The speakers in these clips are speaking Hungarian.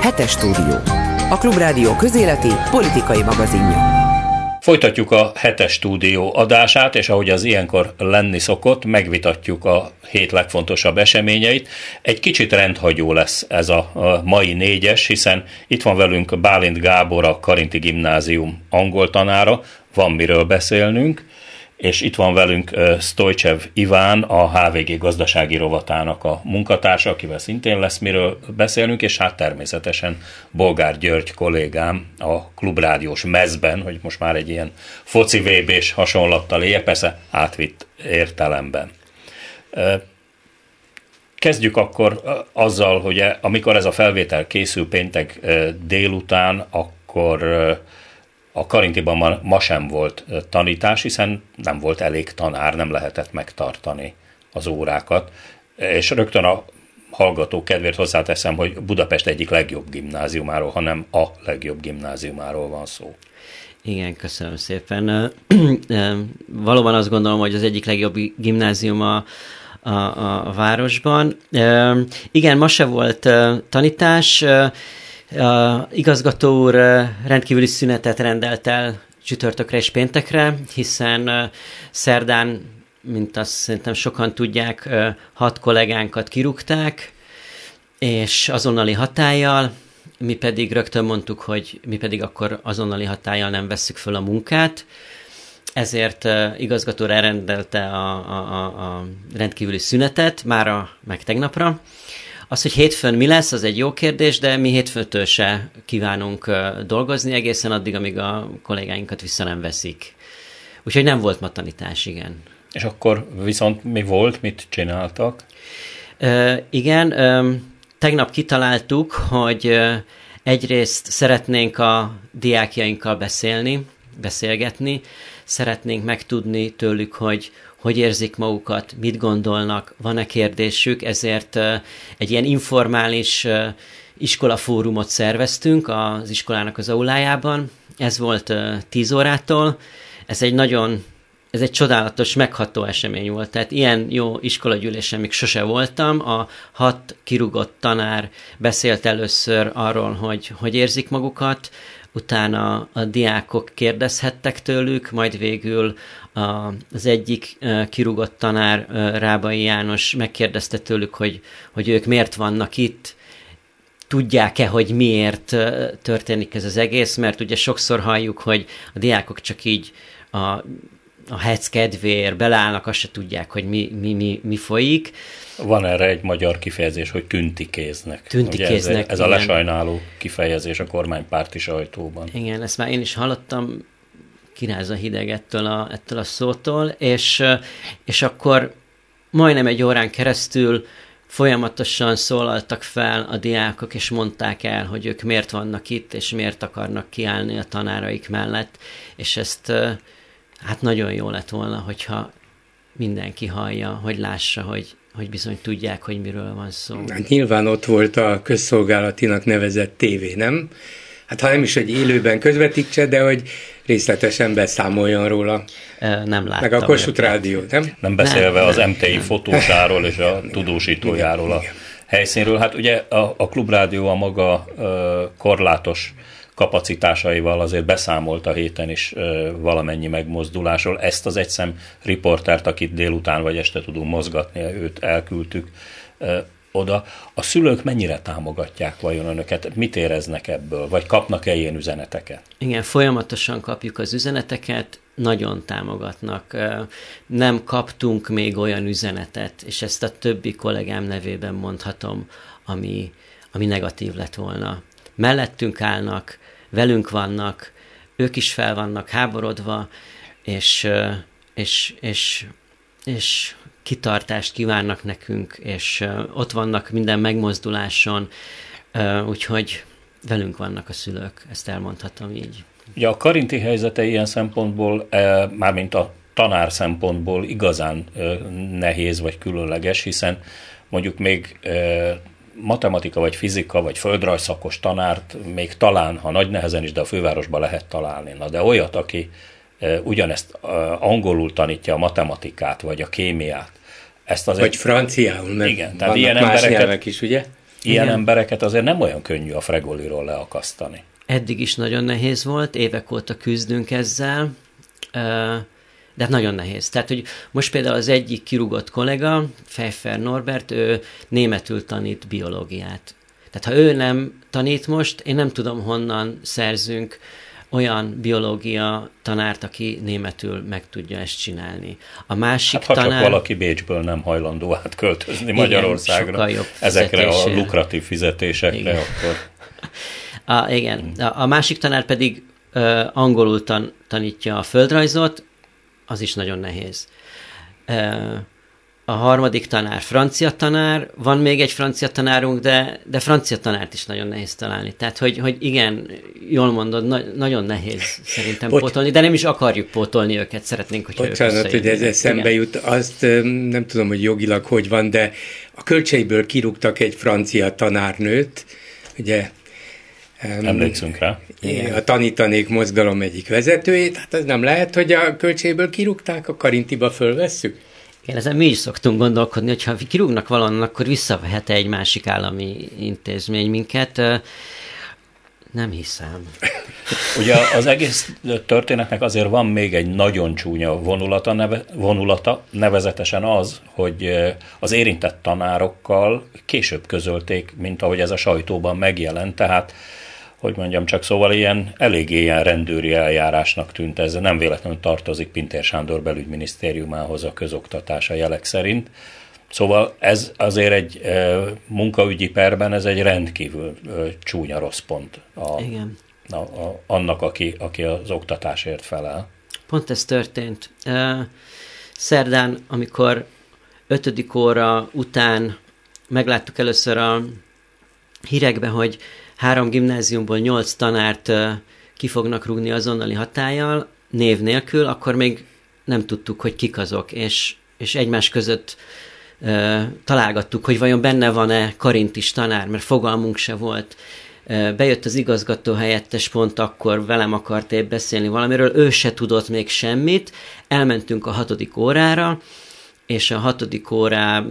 Hetes stúdió. A Klubrádió közéleti politikai magazinja. Folytatjuk a hetes stúdió adását, és ahogy az ilyenkor lenni szokott, megvitatjuk a hét legfontosabb eseményeit. Egy kicsit rendhagyó lesz ez a mai négyes, hiszen itt van velünk Bálint Gábor, a Karinti Gimnázium angol tanára, van miről beszélnünk és itt van velünk Stojcsev Iván, a HVG gazdasági rovatának a munkatársa, akivel szintén lesz miről beszélnünk, és hát természetesen Bolgár György kollégám a klubrádiós mezben, hogy most már egy ilyen foci vb hasonlattal él, persze átvitt értelemben. Kezdjük akkor azzal, hogy amikor ez a felvétel készül péntek délután, akkor a Karintiban ma, ma sem volt tanítás, hiszen nem volt elég tanár, nem lehetett megtartani az órákat. És rögtön a hallgató kedvéért hozzáteszem, hogy Budapest egyik legjobb gimnáziumáról, hanem a legjobb gimnáziumáról van szó. Igen, köszönöm szépen. Valóban azt gondolom, hogy az egyik legjobb gimnázium a, a, a városban. Igen, ma se volt tanítás. Igazgató úr rendkívüli szünetet rendelt el csütörtökre és péntekre, hiszen szerdán, mint azt szerintem sokan tudják, hat kollégánkat kirúgták, és azonnali hatállyal, mi pedig rögtön mondtuk, hogy mi pedig akkor azonnali hatállyal nem vesszük föl a munkát, ezért igazgató elrendelte a, a, a, a rendkívüli szünetet, már a, meg tegnapra, az, hogy hétfőn mi lesz, az egy jó kérdés, de mi hétfőtől se kívánunk dolgozni egészen addig, amíg a kollégáinkat vissza nem veszik. Úgyhogy nem volt ma tanítás, igen. És akkor viszont mi volt, mit csináltak? Uh, igen, uh, tegnap kitaláltuk, hogy egyrészt szeretnénk a diákjainkkal beszélni, beszélgetni, szeretnénk megtudni tőlük, hogy hogy érzik magukat, mit gondolnak, van-e kérdésük, ezért egy ilyen informális iskolafórumot szerveztünk az iskolának az aulájában. Ez volt 10 órától. Ez egy nagyon ez egy csodálatos, megható esemény volt. Tehát ilyen jó iskolagyűlésen még sose voltam. A hat kirugott tanár beszélt először arról, hogy hogy érzik magukat, utána a diákok kérdezhettek tőlük, majd végül a, az egyik kirúgott tanár, Rábai János megkérdezte tőlük, hogy, hogy ők miért vannak itt, tudják-e, hogy miért történik ez az egész, mert ugye sokszor halljuk, hogy a diákok csak így a, a hec kedvéért beleállnak, azt se tudják, hogy mi, mi, mi, mi folyik. Van erre egy magyar kifejezés, hogy tüntikéznek. Tüntikéznek, Ugye ez, ez a lesajnáló kifejezés a kormánypárti sajtóban. Igen, ezt már én is hallottam, kiráz a hideg ettől a, ettől a szótól, és, és akkor majdnem egy órán keresztül folyamatosan szólaltak fel a diákok, és mondták el, hogy ők miért vannak itt, és miért akarnak kiállni a tanáraik mellett, és ezt hát nagyon jó lett volna, hogyha mindenki hallja, hogy lássa, hogy, hogy bizony tudják, hogy miről van szó. Hát nyilván ott volt a közszolgálatinak nevezett tévé, nem? Hát ha nem is, hogy élőben közvetítse, de hogy részletesen beszámoljon róla. Nem láttam. Meg a Kossuth Rádió, nem? Nem beszélve nem, az MTI nem. fotósáról és a tudósítójáról a helyszínről. Hát ugye a, a Klubrádió a maga korlátos kapacitásaival azért beszámolt a héten is valamennyi megmozdulásról. Ezt az egyszem riportert, akit délután vagy este tudunk mozgatni, őt elküldtük oda. A szülők mennyire támogatják vajon önöket? Mit éreznek ebből? Vagy kapnak-e ilyen üzeneteket? Igen, folyamatosan kapjuk az üzeneteket, nagyon támogatnak. Nem kaptunk még olyan üzenetet, és ezt a többi kollégám nevében mondhatom, ami, ami negatív lett volna. Mellettünk állnak, velünk vannak, ők is fel vannak háborodva, és, és, és, és kitartást kívánnak nekünk, és ott vannak minden megmozduláson, úgyhogy velünk vannak a szülők, ezt elmondhatom így. Ugye a karinti helyzete ilyen szempontból, mármint a tanár szempontból igazán nehéz vagy különleges, hiszen mondjuk még matematika, vagy fizika, vagy földrajzszakos tanárt még talán, ha nagy nehezen is, de a fővárosban lehet találni. Na de olyat, aki ugyanezt angolul tanítja a matematikát, vagy a kémiát, ezt azért... Vagy franciául, mert igen, tehát ilyen más embereket, is, ugye? Ilyen Igen. embereket azért nem olyan könnyű a fregoliról leakasztani. Eddig is nagyon nehéz volt, évek óta küzdünk ezzel, de hát nagyon nehéz. Tehát, hogy most például az egyik kirúgott kollega, Pfeiffer Norbert, ő németül tanít biológiát. Tehát ha ő nem tanít most, én nem tudom honnan szerzünk olyan biológia tanárt, aki németül meg tudja ezt csinálni. A másik hát, ha tanár... csak valaki Bécsből nem hajlandó átköltözni Igen, Magyarországra, ezekre a lukratív fizetésekre, Igen. akkor... A, igen. A, a másik tanár pedig ö, angolul tan, tanítja a földrajzot, az is nagyon nehéz. A harmadik tanár francia tanár, van még egy francia tanárunk, de, de francia tanárt is nagyon nehéz találni. Tehát, hogy, hogy igen, jól mondod, na, nagyon nehéz szerintem Bocs... pótolni, de nem is akarjuk pótolni őket, szeretnénk, hogy Bocsánat, hogy ez eszembe jut, azt nem tudom, hogy jogilag hogy van, de a költségből kirúgtak egy francia tanárnőt, ugye Emlékszünk rá. A tanítanék mozgalom egyik vezetőjét, hát ez nem lehet, hogy a költségből kirúgták, a Karintiba fölvesszük? Igen, ezen mi is szoktunk gondolkodni, hogy ha kirúgnak valonnan, akkor visszavehet egy másik állami intézmény minket. Nem hiszem. Ugye az egész történetnek azért van még egy nagyon csúnya vonulata, neve, vonulata, nevezetesen az, hogy az érintett tanárokkal később közölték, mint ahogy ez a sajtóban megjelent, tehát hogy mondjam csak, szóval ilyen eléggé ilyen rendőri eljárásnak tűnt ez, nem véletlenül tartozik Pintér Sándor belügyminisztériumához a közoktatás a jelek szerint. Szóval ez azért egy e, munkaügyi perben ez egy rendkívül e, csúnya rossz pont a, Igen. A, a, annak, aki, aki az oktatásért felel. Pont ez történt. Szerdán, amikor ötödik óra után megláttuk először a hírekbe, hogy három gimnáziumból nyolc tanárt ki fognak rúgni azonnali hatállyal, név nélkül, akkor még nem tudtuk, hogy kik azok, és, és egymás között uh, találgattuk, hogy vajon benne van-e karintis tanár, mert fogalmunk se volt. Bejött az igazgató helyettes pont akkor, velem akart épp beszélni valamiről, ő se tudott még semmit, elmentünk a hatodik órára, és a hatodik órá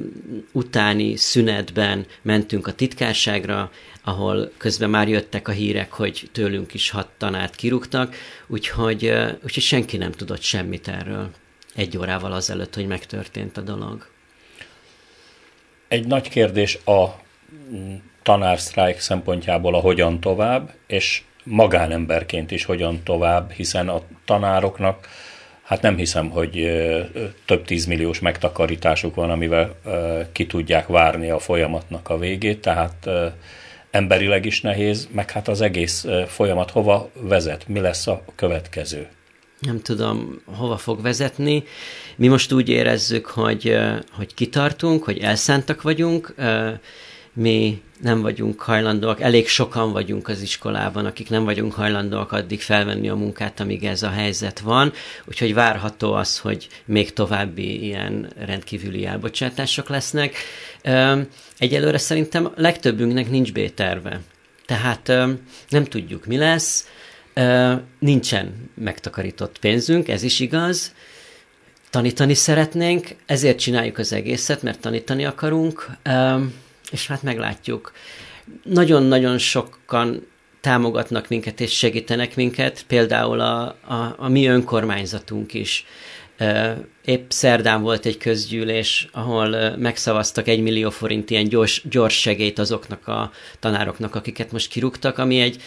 utáni szünetben mentünk a titkárságra, ahol közben már jöttek a hírek, hogy tőlünk is hat tanárt kirúgtak, úgyhogy, úgyhogy senki nem tudott semmit erről egy órával azelőtt, hogy megtörtént a dolog. Egy nagy kérdés a tanársztrájk szempontjából a hogyan tovább, és magánemberként is hogyan tovább, hiszen a tanároknak hát nem hiszem, hogy több tízmilliós megtakarításuk van, amivel ki tudják várni a folyamatnak a végét, tehát emberileg is nehéz, meg hát az egész folyamat hova vezet, mi lesz a következő? Nem tudom, hova fog vezetni. Mi most úgy érezzük, hogy, hogy kitartunk, hogy elszántak vagyunk, mi nem vagyunk hajlandóak, elég sokan vagyunk az iskolában, akik nem vagyunk hajlandóak addig felvenni a munkát, amíg ez a helyzet van, úgyhogy várható az, hogy még további ilyen rendkívüli elbocsátások lesznek. Egyelőre szerintem legtöbbünknek nincs B-terve. Tehát nem tudjuk, mi lesz, nincsen megtakarított pénzünk, ez is igaz, tanítani szeretnénk, ezért csináljuk az egészet, mert tanítani akarunk, és hát meglátjuk. Nagyon-nagyon sokan támogatnak minket és segítenek minket, például a, a, a mi önkormányzatunk is. Épp szerdán volt egy közgyűlés, ahol megszavaztak egy millió forint ilyen gyors, gyors segélyt azoknak a tanároknak, akiket most kirúgtak, ami egy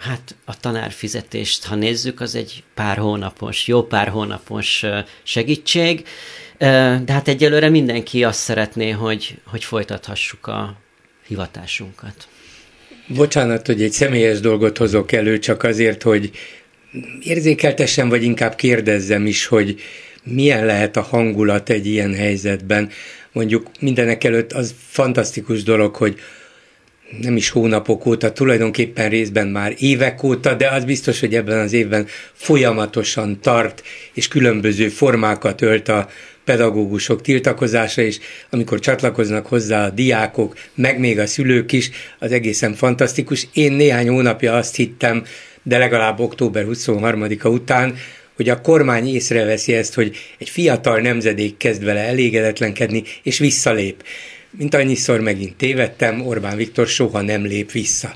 Hát a tanárfizetést, ha nézzük, az egy pár hónapos, jó pár hónapos segítség, de hát egyelőre mindenki azt szeretné, hogy, hogy folytathassuk a hivatásunkat. Bocsánat, hogy egy személyes dolgot hozok elő, csak azért, hogy érzékeltessem, vagy inkább kérdezzem is, hogy milyen lehet a hangulat egy ilyen helyzetben. Mondjuk mindenek előtt az fantasztikus dolog, hogy nem is hónapok óta, tulajdonképpen részben már évek óta, de az biztos, hogy ebben az évben folyamatosan tart, és különböző formákat ölt a pedagógusok tiltakozása, és amikor csatlakoznak hozzá a diákok, meg még a szülők is, az egészen fantasztikus. Én néhány hónapja azt hittem, de legalább október 23-a után, hogy a kormány észreveszi ezt, hogy egy fiatal nemzedék kezd vele elégedetlenkedni, és visszalép mint annyiszor megint tévedtem, Orbán Viktor soha nem lép vissza.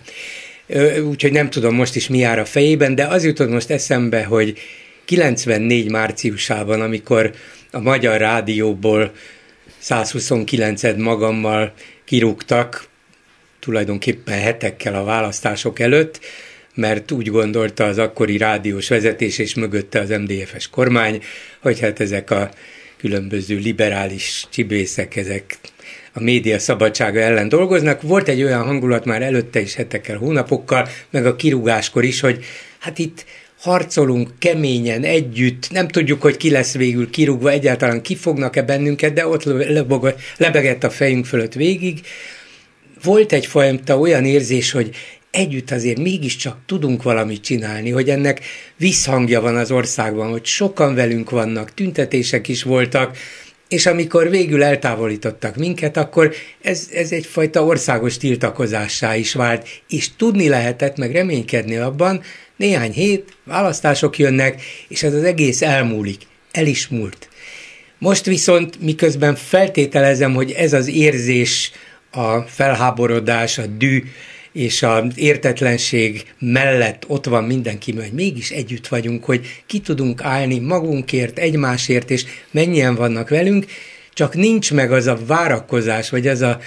Úgyhogy nem tudom most is mi jár a fejében, de az jutott most eszembe, hogy 94 márciusában, amikor a Magyar Rádióból 129-ed magammal kirúgtak, tulajdonképpen hetekkel a választások előtt, mert úgy gondolta az akkori rádiós vezetés és mögötte az MDF-es kormány, hogy hát ezek a különböző liberális csibészek, ezek a média szabadsága ellen dolgoznak. Volt egy olyan hangulat már előtte is hetekkel, hónapokkal, meg a kirúgáskor is, hogy hát itt harcolunk keményen, együtt, nem tudjuk, hogy ki lesz végül kirúgva, egyáltalán kifognak-e bennünket, de ott lebegett a fejünk fölött végig. Volt egyfajta olyan érzés, hogy együtt azért mégiscsak tudunk valamit csinálni, hogy ennek visszhangja van az országban, hogy sokan velünk vannak, tüntetések is voltak, és amikor végül eltávolítottak minket, akkor ez, ez egyfajta országos tiltakozássá is vált, és tudni lehetett, meg reménykedni abban, néhány hét, választások jönnek, és ez az egész elmúlik, el is múlt. Most viszont, miközben feltételezem, hogy ez az érzés, a felháborodás, a dű, és az értetlenség mellett ott van mindenki, hogy mégis együtt vagyunk, hogy ki tudunk állni magunkért, egymásért, és mennyien vannak velünk, csak nincs meg az a várakozás, vagy az a,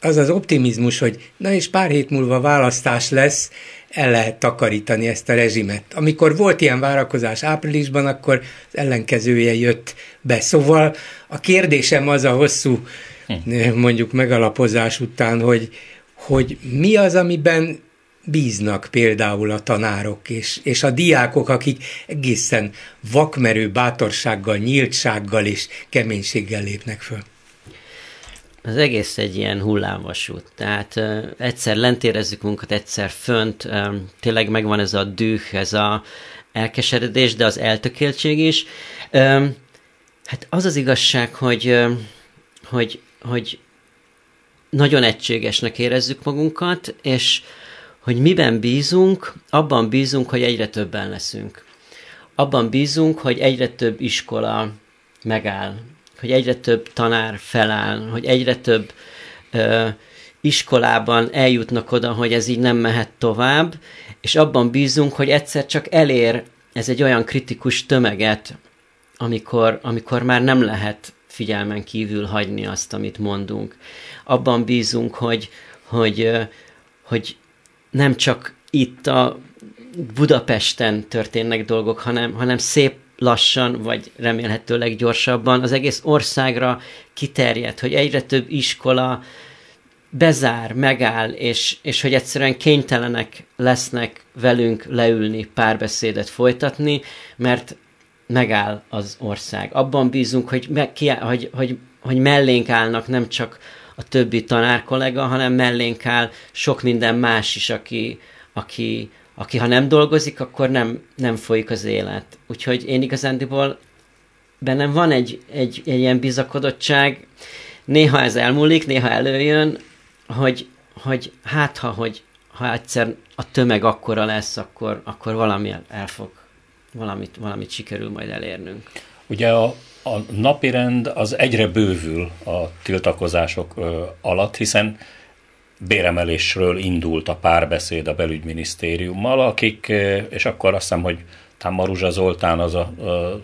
az, az optimizmus, hogy na és pár hét múlva választás lesz, el lehet takarítani ezt a rezsimet. Amikor volt ilyen várakozás áprilisban, akkor az ellenkezője jött be. Szóval a kérdésem az a hosszú, hm. mondjuk megalapozás után, hogy, hogy mi az, amiben bíznak például a tanárok és, és a diákok, akik egészen vakmerő bátorsággal, nyíltsággal és keménységgel lépnek föl. Az egész egy ilyen hullámvasút. Tehát uh, egyszer lent érezzük munkat, egyszer fönt. Um, tényleg megvan ez a düh, ez a elkeseredés, de az eltökéltség is. Um, hát az az igazság, hogy, um, hogy, hogy nagyon egységesnek érezzük magunkat, és hogy miben bízunk, abban bízunk, hogy egyre többen leszünk. Abban bízunk, hogy egyre több iskola megáll, hogy egyre több tanár feláll, hogy egyre több ö, iskolában eljutnak oda, hogy ez így nem mehet tovább, és abban bízunk, hogy egyszer csak elér ez egy olyan kritikus tömeget, amikor, amikor már nem lehet figyelmen kívül hagyni azt, amit mondunk. Abban bízunk, hogy, hogy, hogy nem csak itt a Budapesten történnek dolgok, hanem, hanem szép lassan, vagy remélhetőleg gyorsabban az egész országra kiterjed, hogy egyre több iskola bezár, megáll, és, és hogy egyszerűen kénytelenek lesznek velünk leülni, párbeszédet folytatni, mert megáll az ország. Abban bízunk, hogy, me, ki, hogy, hogy, hogy mellénk állnak nem csak a többi tanárkollega, hanem mellénk áll sok minden más is, aki, aki, aki ha nem dolgozik, akkor nem, nem folyik az élet. Úgyhogy én igazándiból bennem van egy, egy, egy ilyen bizakodottság, néha ez elmúlik, néha előjön, hogy, hogy hát ha, hogy ha egyszer a tömeg akkora lesz, akkor, akkor valami el fog valamit, valamit sikerül majd elérnünk. Ugye a, a napirend az egyre bővül a tiltakozások ö, alatt, hiszen béremelésről indult a párbeszéd a belügyminisztériummal, akik, és akkor azt hiszem, hogy Maruzsa Zoltán az a, a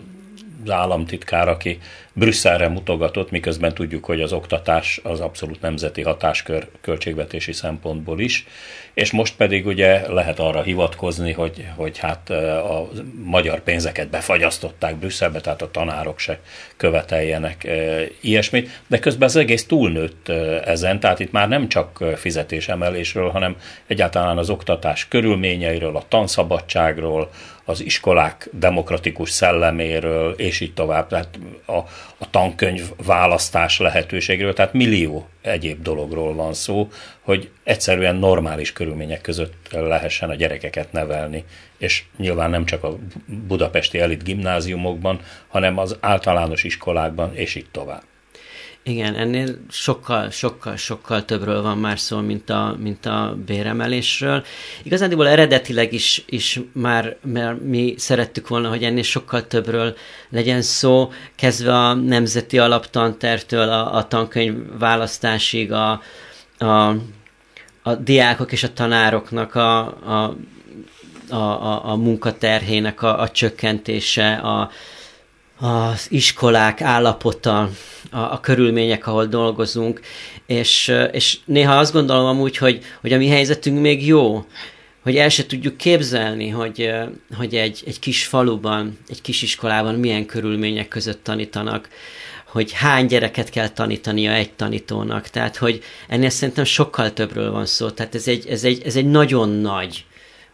az államtitkár, aki Brüsszelre mutogatott, miközben tudjuk, hogy az oktatás az abszolút nemzeti hatáskör költségvetési szempontból is, és most pedig ugye lehet arra hivatkozni, hogy, hogy hát a magyar pénzeket befagyasztották Brüsszelbe, tehát a tanárok se követeljenek ilyesmit, de közben az egész túlnőtt ezen, tehát itt már nem csak fizetésemelésről, hanem egyáltalán az oktatás körülményeiről, a tanszabadságról, az iskolák demokratikus szelleméről, és így tovább, tehát a, a tankönyv választás lehetőségről, tehát millió egyéb dologról van szó, hogy egyszerűen normális körülmények között lehessen a gyerekeket nevelni, és nyilván nem csak a budapesti elit gimnáziumokban, hanem az általános iskolákban, és így tovább. Igen, ennél sokkal, sokkal, sokkal többről van már szó, mint a, mint a béremelésről. Igazándiból eredetileg is, is már mert mi szerettük volna, hogy ennél sokkal többről legyen szó, kezdve a nemzeti alaptantertől a, a tankönyv választásig, a, a, a diákok és a tanároknak a, a, a, a, a munkaterhének a, a csökkentése, a, az iskolák állapota, a, a körülmények, ahol dolgozunk, és, és néha azt gondolom amúgy, hogy, hogy a mi helyzetünk még jó, hogy el se tudjuk képzelni, hogy, hogy egy, egy kis faluban, egy kis iskolában milyen körülmények között tanítanak, hogy hány gyereket kell tanítania egy tanítónak. Tehát, hogy ennél szerintem sokkal többről van szó. Tehát ez egy, ez egy, ez egy nagyon nagy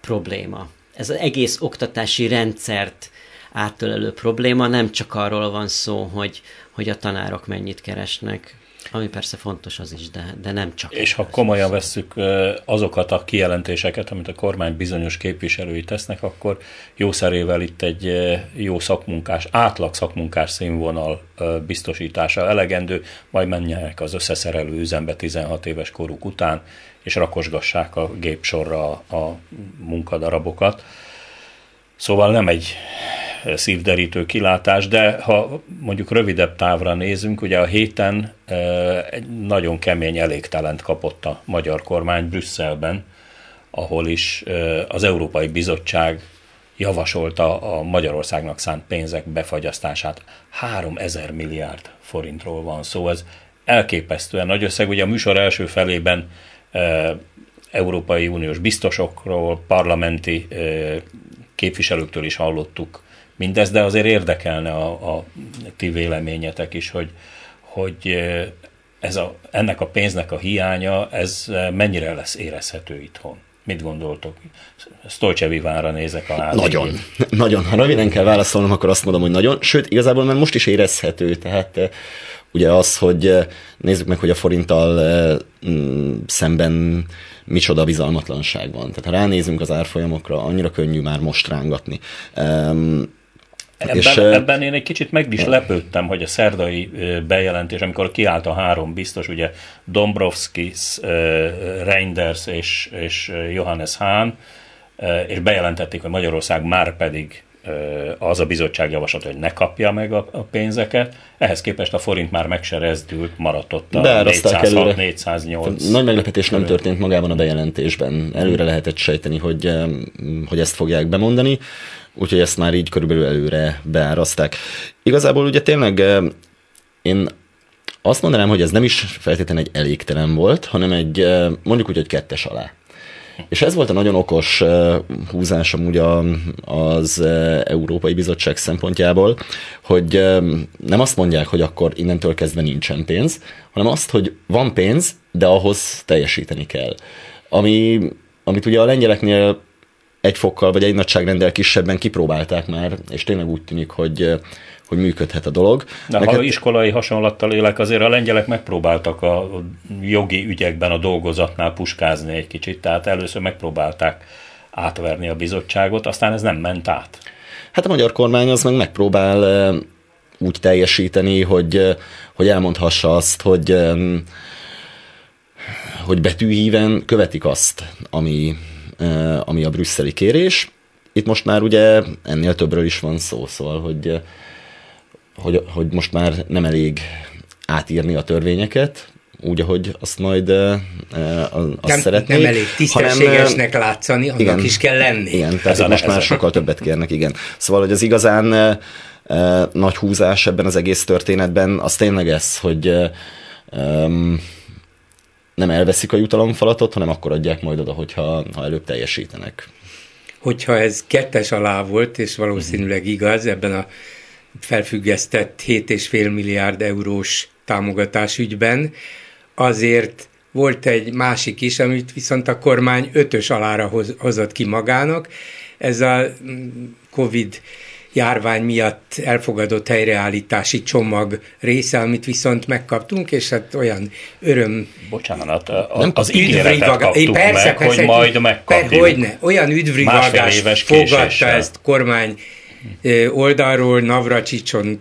probléma. Ez az egész oktatási rendszert áttölelő probléma, nem csak arról van szó, hogy, hogy a tanárok mennyit keresnek, ami persze fontos az is, de, de nem csak. És ha komolyan vesszük azokat a kijelentéseket, amit a kormány bizonyos képviselői tesznek, akkor jószerével itt egy jó szakmunkás, átlag szakmunkás színvonal biztosítása elegendő, majd menjenek az összeszerelő üzembe 16 éves koruk után, és rakosgassák a gépsorra a munkadarabokat. Szóval nem egy szívderítő kilátás, de ha mondjuk rövidebb távra nézünk, ugye a héten egy nagyon kemény elégtelent kapott a magyar kormány Brüsszelben, ahol is az Európai Bizottság javasolta a Magyarországnak szánt pénzek befagyasztását. 3000 milliárd forintról van szó, ez elképesztően nagy összeg. Ugye a műsor első felében Európai Uniós biztosokról, parlamenti képviselőktől is hallottuk mindez, de azért érdekelne a, a ti véleményetek is, hogy, hogy ez a, ennek a pénznek a hiánya, ez mennyire lesz érezhető itthon? Mit gondoltok? Stolcsevi vára nézek a Nagyon, nagyon. Ha röviden kell válaszolnom, akkor azt mondom, hogy nagyon. Sőt, igazából már most is érezhető, tehát ugye az, hogy nézzük meg, hogy a forinttal szemben micsoda bizalmatlanság van. Tehát ha ránézünk az árfolyamokra, annyira könnyű már most rángatni. Ebben, és, ebben én egy kicsit meg is lepődtem, hogy a szerdai bejelentés, amikor kiállt a három biztos, ugye Dombrovskis, Reinders és, és Johannes Hahn, és bejelentették, hogy Magyarország már pedig az a bizottság javaslat, hogy ne kapja meg a, a pénzeket. Ehhez képest a forint már meg se rezdült, maradt ott a 406, 408. Nagy meglepetés nem történt magában a bejelentésben. Előre lehetett sejteni, hogy, hogy ezt fogják bemondani úgyhogy ezt már így körülbelül előre beárazták. Igazából ugye tényleg én azt mondanám, hogy ez nem is feltétlenül egy elégtelen volt, hanem egy mondjuk úgy, hogy kettes alá. És ez volt a nagyon okos húzás amúgy az Európai Bizottság szempontjából, hogy nem azt mondják, hogy akkor innentől kezdve nincsen pénz, hanem azt, hogy van pénz, de ahhoz teljesíteni kell. Ami, amit ugye a lengyeleknél egy fokkal vagy egy nagyságrendel kisebben kipróbálták már, és tényleg úgy tűnik, hogy hogy működhet a dolog. De Neked... ha iskolai hasonlattal élek, azért a lengyelek megpróbáltak a jogi ügyekben a dolgozatnál puskázni egy kicsit, tehát először megpróbálták átverni a bizottságot, aztán ez nem ment át. Hát a magyar kormány az meg megpróbál úgy teljesíteni, hogy, hogy elmondhassa azt, hogy hogy betűhíven követik azt, ami, ami a brüsszeli kérés. Itt most már ugye ennél többről is van szó, szóval, hogy, hogy, hogy most már nem elég átírni a törvényeket, úgy, ahogy azt majd uh, azt nem, szeretnék. Nem elég tisztességesnek hanem, látszani, annak igen, is kell lenni. Igen, tehát most már sokkal többet kérnek, igen. Szóval, hogy az igazán uh, nagy húzás ebben az egész történetben, az tényleg ez, hogy uh, um, nem elveszik a jutalomfalatot, hanem akkor adják majd oda, hogyha ha előbb teljesítenek. Hogyha ez kettes alá volt, és valószínűleg igaz, ebben a felfüggesztett 7,5 milliárd eurós támogatás ügyben, azért volt egy másik is, amit viszont a kormány ötös alára hoz, hozott ki magának. Ez a Covid járvány miatt elfogadott helyreállítási csomag része, amit viszont megkaptunk, és hát olyan öröm... Bocsánat, nem az ígéretet kaptuk persze, meg, persze, hogy majd megkapjuk. Per, hogyne, olyan üdvrivalgás fogadta ezt kormány oldalról, Navracsicson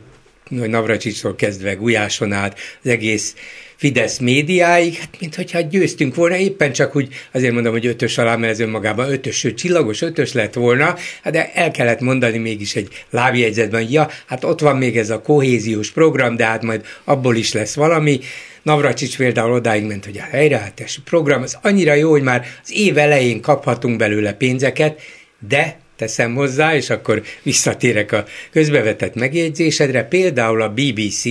Navracsicsról kezdve Gulyáson át, az egész Fidesz médiáig, hát mint hogyha győztünk volna, éppen csak úgy, azért mondom, hogy ötös alá, mert ez önmagában ötös, sőt csillagos ötös lett volna, hát de el kellett mondani mégis egy lábjegyzetben, hogy ja, hát ott van még ez a kohéziós program, de hát majd abból is lesz valami. Navracsics például odáig ment, hogy a helyreállítási program az annyira jó, hogy már az év elején kaphatunk belőle pénzeket, de teszem hozzá, és akkor visszatérek a közbevetett megjegyzésedre, például a BBC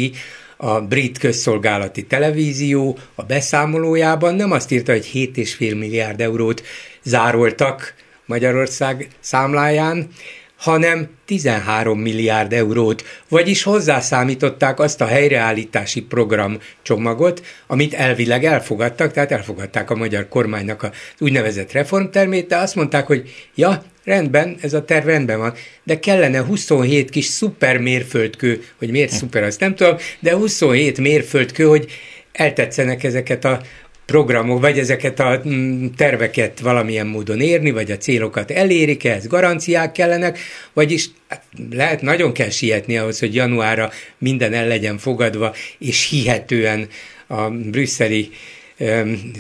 a brit közszolgálati televízió a beszámolójában nem azt írta, hogy 7,5 milliárd eurót zároltak Magyarország számláján, hanem 13 milliárd eurót, vagyis hozzászámították azt a helyreállítási program csomagot, amit elvileg elfogadtak, tehát elfogadták a magyar kormánynak az úgynevezett reformtermét, de azt mondták, hogy ja, rendben, ez a terv rendben van, de kellene 27 kis szuper mérföldkő, hogy miért szuper, azt nem tudom, de 27 mérföldkő, hogy eltetszenek ezeket a programok, vagy ezeket a mm, terveket valamilyen módon érni, vagy a célokat elérik, ehhez garanciák kellenek, vagyis hát lehet, nagyon kell sietni ahhoz, hogy januárra minden el legyen fogadva, és hihetően a brüsszeli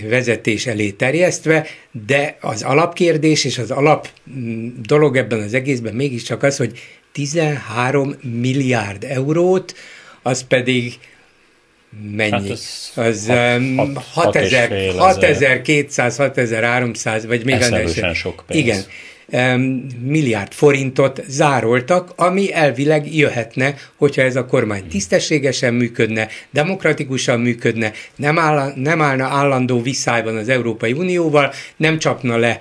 vezetés elé terjesztve, de az alapkérdés és az alap mm, dolog ebben az egészben mégiscsak az, hogy 13 milliárd eurót, az pedig mennyi? Hát az, az 6200, 6300, vagy még annál sok pénz. Igen, milliárd forintot zároltak, ami elvileg jöhetne, hogyha ez a kormány tisztességesen működne, demokratikusan működne, nem, áll, nem állna állandó viszályban az Európai Unióval, nem csapna le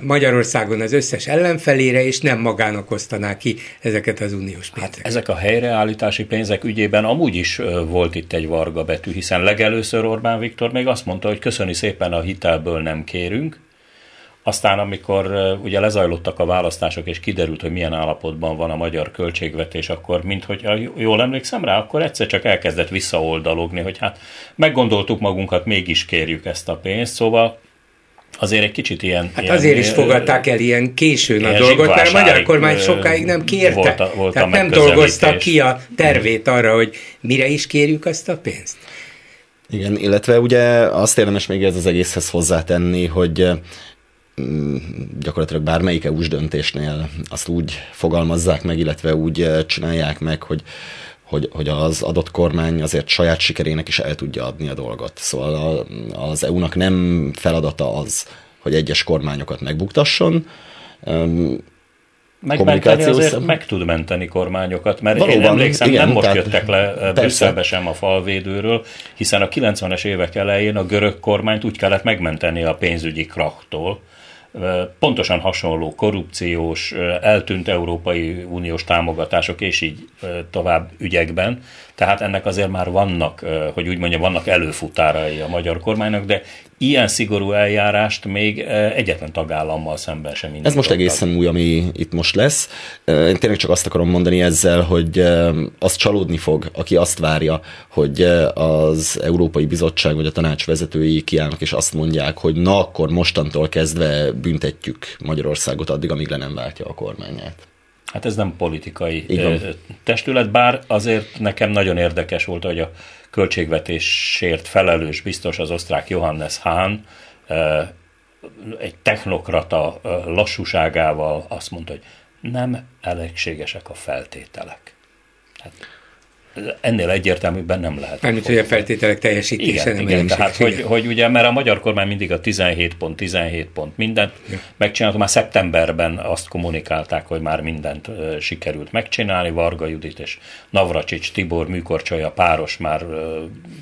Magyarországon az összes ellenfelére, és nem magának osztaná ki ezeket az uniós hát pénzeket. Hát ezek a helyreállítási pénzek ügyében amúgy is volt itt egy varga betű, hiszen legelőször Orbán Viktor még azt mondta, hogy köszöni szépen a hitelből nem kérünk, aztán, amikor ugye lezajlottak a választások, és kiderült, hogy milyen állapotban van a magyar költségvetés, akkor, mint hogy jól emlékszem rá, akkor egyszer csak elkezdett visszaoldalogni, hogy hát meggondoltuk magunkat, mégis kérjük ezt a pénzt, szóval azért egy kicsit ilyen... Hát ilyen, azért is fogadták el ilyen későn ilyen a dolgot, mert a magyar kormány sokáig nem kérte. Volt a, volt Tehát a nem dolgoztak ki a tervét arra, hogy mire is kérjük azt a pénzt. Igen, illetve ugye azt érdemes még ez az egészhez hozzátenni, hogy Mm, gyakorlatilag bármelyik EU-s döntésnél azt úgy fogalmazzák meg, illetve úgy csinálják meg, hogy, hogy, hogy az adott kormány azért saját sikerének is el tudja adni a dolgot. Szóval az EU-nak nem feladata az, hogy egyes kormányokat megbuktasson, Megmenteni azért szem... meg tud menteni kormányokat, mert Valóban, én emlékszem, igen, nem most tehát, jöttek le eh, Brüsszelbe sem a falvédőről, hiszen a 90-es évek elején a görög kormányt úgy kellett megmenteni a pénzügyi krachtól, pontosan hasonló korrupciós, eltűnt Európai Uniós támogatások és így tovább ügyekben. Tehát ennek azért már vannak, hogy úgy mondjam, vannak előfutárai a magyar kormánynak, de ilyen szigorú eljárást még egyetlen tagállammal szemben sem Ez most egészen új, ami itt most lesz. Én tényleg csak azt akarom mondani ezzel, hogy az csalódni fog, aki azt várja, hogy az Európai Bizottság vagy a tanács vezetői kiállnak és azt mondják, hogy na akkor mostantól kezdve büntetjük Magyarországot addig, amíg le nem váltja a kormányát. Hát ez nem politikai Igen. testület, bár azért nekem nagyon érdekes volt, hogy a költségvetésért felelős biztos az osztrák Johannes Hahn egy technokrata lassúságával azt mondta, hogy nem elégségesek a feltételek. Hát, ennél egyértelműbben nem lehet. Mármint, hogy a feltételek teljesítése igen, nem igen, tehát, hogy, hogy ugye, mert a magyar kormány mindig a 17 pont, 17 pont mindent ja. megcsinálta, már szeptemberben azt kommunikálták, hogy már mindent uh, sikerült megcsinálni, Varga Judit és Navracsics Tibor műkorcsolya páros már uh,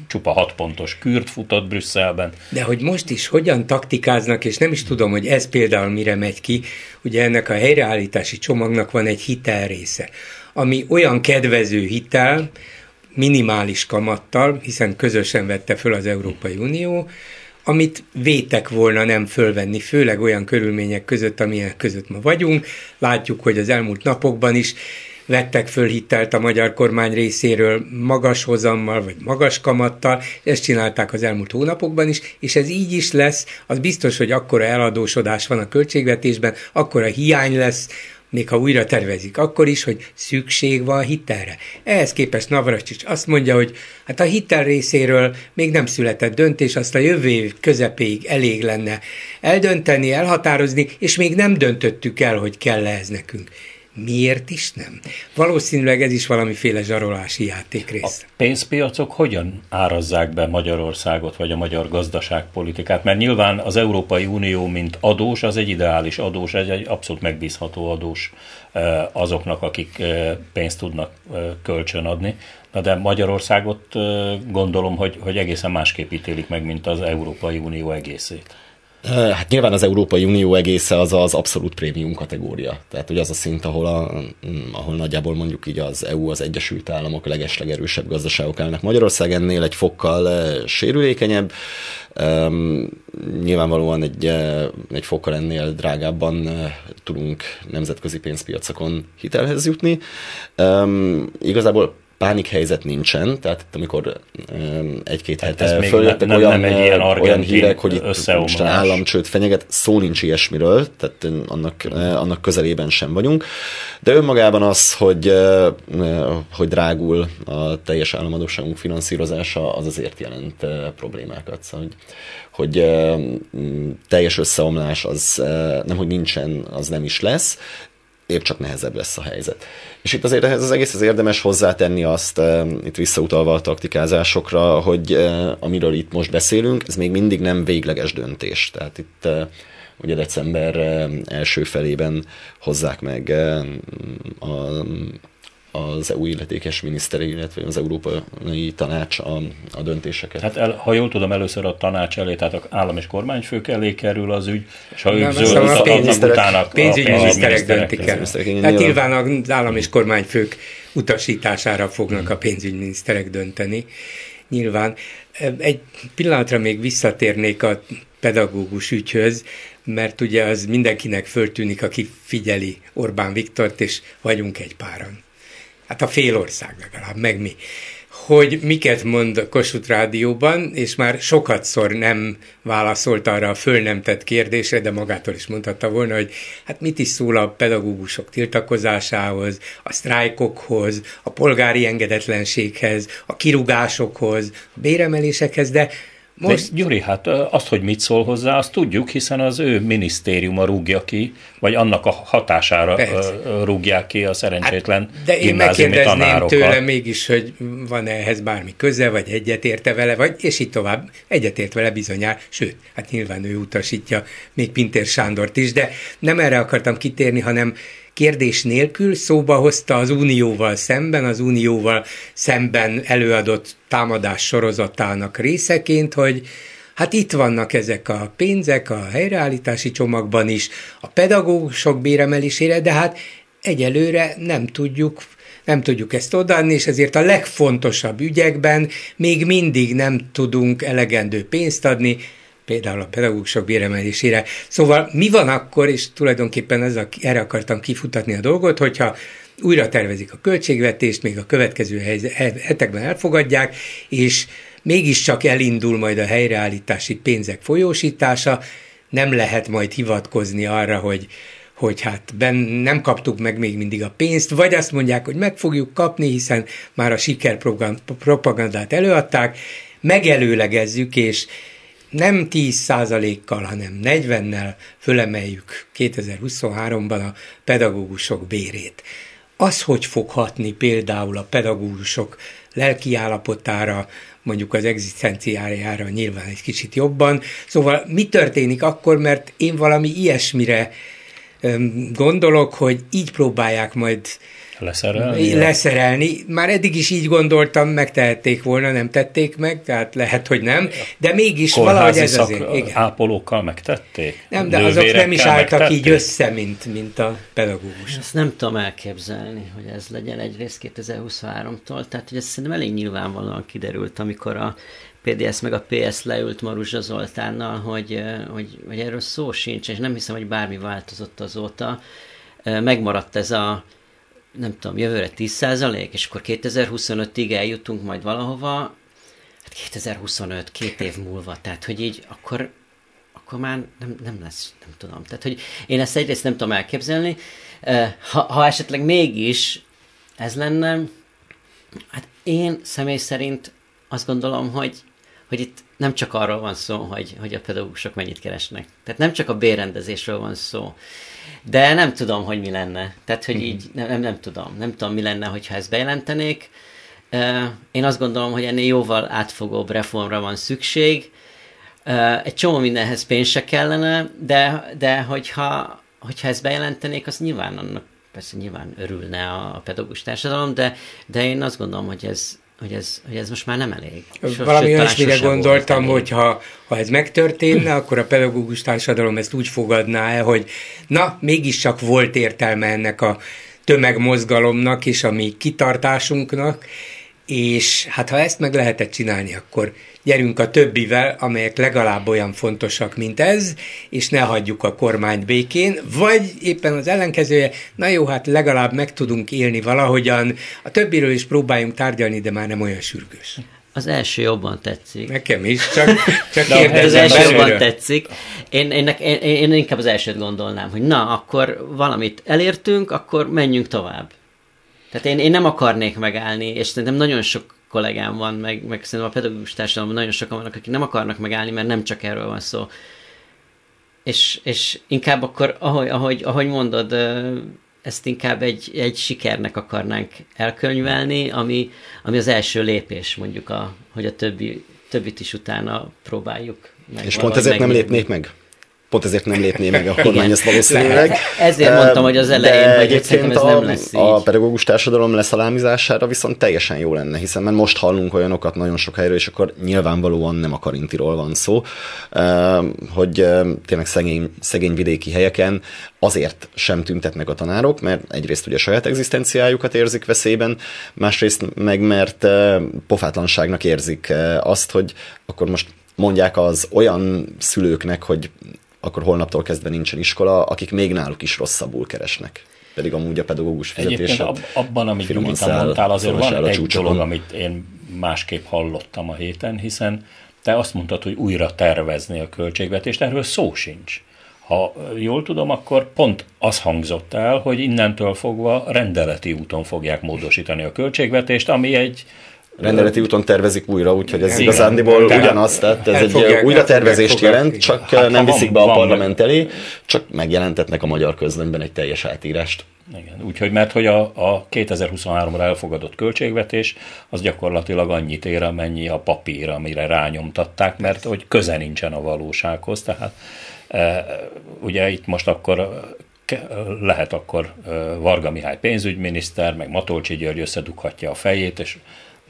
csupa 6 pontos kürt futott Brüsszelben. De hogy most is hogyan taktikáznak, és nem is tudom, hogy ez például mire megy ki, ugye ennek a helyreállítási csomagnak van egy hitel része ami olyan kedvező hitel, minimális kamattal, hiszen közösen vette föl az Európai Unió, amit vétek volna nem fölvenni, főleg olyan körülmények között, amilyen között ma vagyunk. Látjuk, hogy az elmúlt napokban is vettek föl hitelt a magyar kormány részéről magas hozammal, vagy magas kamattal, ezt csinálták az elmúlt hónapokban is, és ez így is lesz, az biztos, hogy akkora eladósodás van a költségvetésben, akkora hiány lesz, még ha újra tervezik, akkor is, hogy szükség van hitelre. Ehhez képest Navracsics azt mondja, hogy hát a hitel részéről még nem született döntés, azt a jövő év közepéig elég lenne eldönteni, elhatározni, és még nem döntöttük el, hogy kell ez nekünk. Miért is nem? Valószínűleg ez is valamiféle zsarolási játék része. A pénzpiacok hogyan árazzák be Magyarországot, vagy a magyar gazdaságpolitikát? Mert nyilván az Európai Unió, mint adós, az egy ideális adós, ez egy abszolút megbízható adós eh, azoknak, akik eh, pénzt tudnak eh, kölcsönadni. Na de Magyarországot gondolom, hogy, hogy egészen másképp ítélik meg, mint az Európai Unió egészét. Hát nyilván az Európai Unió egésze az az abszolút prémium kategória. Tehát, hogy az a szint, ahol, a, mm, ahol nagyjából mondjuk így az EU, az Egyesült Államok legeslegerősebb gazdaságok állnak. Magyarország ennél egy fokkal sérülékenyebb, Um, nyilvánvalóan egy, egy fokkal ennél drágábban tudunk nemzetközi pénzpiacokon hitelhez jutni. Um, igazából pánikhelyzet nincsen, tehát amikor egy-két hete följöttek ne, olyan, nem egy ilyen olyan hírek, hogy itt most államcsőd fenyeget, szó nincs ilyesmiről, tehát annak, annak közelében sem vagyunk, de önmagában az, hogy, hogy drágul a teljes államadóságunk finanszírozása, az azért jelent problémákat. Szóval, hogy, hogy teljes összeomlás az nem, hogy nincsen, az nem is lesz, épp csak nehezebb lesz a helyzet. És itt azért ez az egész az érdemes hozzátenni azt, eh, itt visszautalva a taktikázásokra, hogy eh, amiről itt most beszélünk, ez még mindig nem végleges döntés. Tehát itt eh, ugye december első felében hozzák meg a, az EU illetékes miniszteri, illetve az Európai Tanács a, a döntéseket. Hát el, ha jól tudom, először a tanács elé, tehát az állam és kormányfők elé kerül az ügy, és ha ők zöld, a utána pénzügyminiszterek döntik el. Hát nyilván az állam és kormányfők utasítására fognak a pénzügyminiszterek dönteni. Nyilván. Egy pillanatra még visszatérnék a pedagógus ügyhöz, mert ugye az mindenkinek föltűnik, aki figyeli Orbán Viktort, és vagyunk egy páran hát a fél ország legalább, meg mi, hogy miket mond a Kossuth Rádióban, és már sokat szor nem válaszolt arra a föl nem tett kérdésre, de magától is mondhatta volna, hogy hát mit is szól a pedagógusok tiltakozásához, a sztrájkokhoz, a polgári engedetlenséghez, a kirugásokhoz, a béremelésekhez, de most... De Gyuri, hát azt, hogy mit szól hozzá, azt tudjuk, hiszen az ő minisztériuma rúgja ki, vagy annak a hatására Persze. rúgják ki a szerencsétlen hát, De én megkérdezném tanárokat. tőle mégis, hogy van -e ehhez bármi köze, vagy egyetérte vele, vagy és így tovább egyetért vele bizonyára, sőt, hát nyilván ő utasítja még Pintér Sándort is, de nem erre akartam kitérni, hanem kérdés nélkül szóba hozta az Unióval szemben, az Unióval szemben előadott támadás sorozatának részeként, hogy hát itt vannak ezek a pénzek a helyreállítási csomagban is, a pedagógusok béremelésére, de hát egyelőre nem tudjuk nem tudjuk ezt odaadni, és ezért a legfontosabb ügyekben még mindig nem tudunk elegendő pénzt adni, például a pedagógusok béremelésére. Szóval mi van akkor, és tulajdonképpen ez a, erre akartam kifutatni a dolgot, hogyha újra tervezik a költségvetést, még a következő hetekben elfogadják, és mégiscsak elindul majd a helyreállítási pénzek folyósítása, nem lehet majd hivatkozni arra, hogy hogy hát ben nem kaptuk meg még mindig a pénzt, vagy azt mondják, hogy meg fogjuk kapni, hiszen már a sikerpropagandát előadták, megelőlegezzük, és nem 10%-kal, hanem 40-nel fölemeljük 2023-ban a pedagógusok bérét. Az, hogy fog hatni például a pedagógusok lelki állapotára, mondjuk az egzisztenciájára nyilván egy kicsit jobban. Szóval mi történik akkor, mert én valami ilyesmire gondolok, hogy így próbálják majd Leszerelni? Leszerelni. Már eddig is így gondoltam, megtehették volna, nem tették meg, tehát lehet, hogy nem, de mégis Kórházi valahogy ez azért. Igen. ápolókkal megtették? Nem, de azok nem is álltak megtették? így össze, mint, mint a pedagógus. Ezt nem tudom elképzelni, hogy ez legyen egyrészt 2023-tól, tehát hogy ez szerintem elég nyilvánvalóan kiderült, amikor a PDS meg a PS leült Maruzsa Zoltánnal, hogy, hogy, hogy erről szó sincs, és nem hiszem, hogy bármi változott azóta. Megmaradt ez a nem tudom, jövőre 10%, és akkor 2025-ig eljutunk majd valahova, hát 2025, két év múlva, tehát hogy így akkor, akkor már nem, nem lesz, nem tudom. Tehát, hogy én ezt egyrészt nem tudom elképzelni. Ha, ha esetleg mégis ez lenne, hát én személy szerint azt gondolom, hogy, hogy itt nem csak arról van szó, hogy, hogy a pedagógusok mennyit keresnek. Tehát nem csak a bérrendezésről van szó. De nem tudom, hogy mi lenne. Tehát, hogy így nem, nem, nem tudom. Nem tudom, mi lenne, hogyha ezt bejelentenék. Én azt gondolom, hogy ennél jóval átfogóbb reformra van szükség. Egy csomó mindenhez pénz se kellene, de, de hogyha, hogyha ezt bejelentenék, az nyilván annak persze nyilván örülne a pedagógus társadalom, de, de én azt gondolom, hogy ez, hogy ez, hogy ez most már nem elég. Sos, Valami olyasmire gondoltam, hogy ha, ha ez megtörténne, akkor a pedagógus társadalom ezt úgy fogadná el, hogy na, mégiscsak volt értelme ennek a tömegmozgalomnak és a mi kitartásunknak, és hát ha ezt meg lehetett csinálni, akkor gyerünk a többivel, amelyek legalább olyan fontosak, mint ez, és ne hagyjuk a kormányt békén, vagy éppen az ellenkezője, na jó, hát legalább meg tudunk élni valahogyan, a többiről is próbáljunk tárgyalni, de már nem olyan sürgős. Az első jobban tetszik. Nekem is, csak, csak kérdezem. Az első belőle. jobban tetszik. Én, én, én, én inkább az elsőt gondolnám, hogy na, akkor valamit elértünk, akkor menjünk tovább. Tehát én, én nem akarnék megállni, és szerintem nagyon sok kollégám van, meg, meg szerintem a pedagógus társadalomban nagyon sokan vannak, akik nem akarnak megállni, mert nem csak erről van szó. És, és inkább akkor, ahogy, ahogy, ahogy mondod, ezt inkább egy, egy sikernek akarnánk elkönyvelni, ami, ami az első lépés, mondjuk, a, hogy a többi, többit is utána próbáljuk meg. És pont ezért nem lépnék meg? Pont ezért nem lépné meg a kormány ezt valószínűleg. Ezért mondtam, hogy az elején, De hogy szerintem ez nem lesz így. A pedagógus társadalom leszalámizására viszont teljesen jó lenne, hiszen mert most hallunk olyanokat nagyon sok helyről, és akkor nyilvánvalóan nem a karintiról van szó, hogy tényleg szegény, szegény vidéki helyeken azért sem tüntetnek a tanárok, mert egyrészt ugye saját egzisztenciájukat érzik veszélyben, másrészt meg mert pofátlanságnak érzik azt, hogy akkor most mondják az olyan szülőknek, hogy akkor holnaptól kezdve nincsen iskola, akik még náluk is rosszabbul keresnek. Pedig amúgy a pedagógus fizetése ab, abban, amit Judita mondtál, azért van egy dolog, amit én másképp hallottam a héten, hiszen te azt mondtad, hogy újra tervezni a költségvetést, erről szó sincs. Ha jól tudom, akkor pont az hangzott el, hogy innentől fogva rendeleti úton fogják módosítani a költségvetést, ami egy rendeleti úton tervezik újra, úgyhogy ez igazándiból ugyanaz, tehát ez egy újra tervezést jelent, csak hát, nem viszik be a parlament elé, csak megjelentetnek a magyar közlönyben egy teljes átírást. Igen, úgyhogy mert hogy a, a 2023-ra elfogadott költségvetés az gyakorlatilag annyit ér, amennyi a papír, amire rányomtatták, mert hogy köze nincsen a valósághoz, tehát e, ugye itt most akkor lehet akkor e, Varga Mihály pénzügyminiszter, meg Matolcsi György összedughatja a fejét, és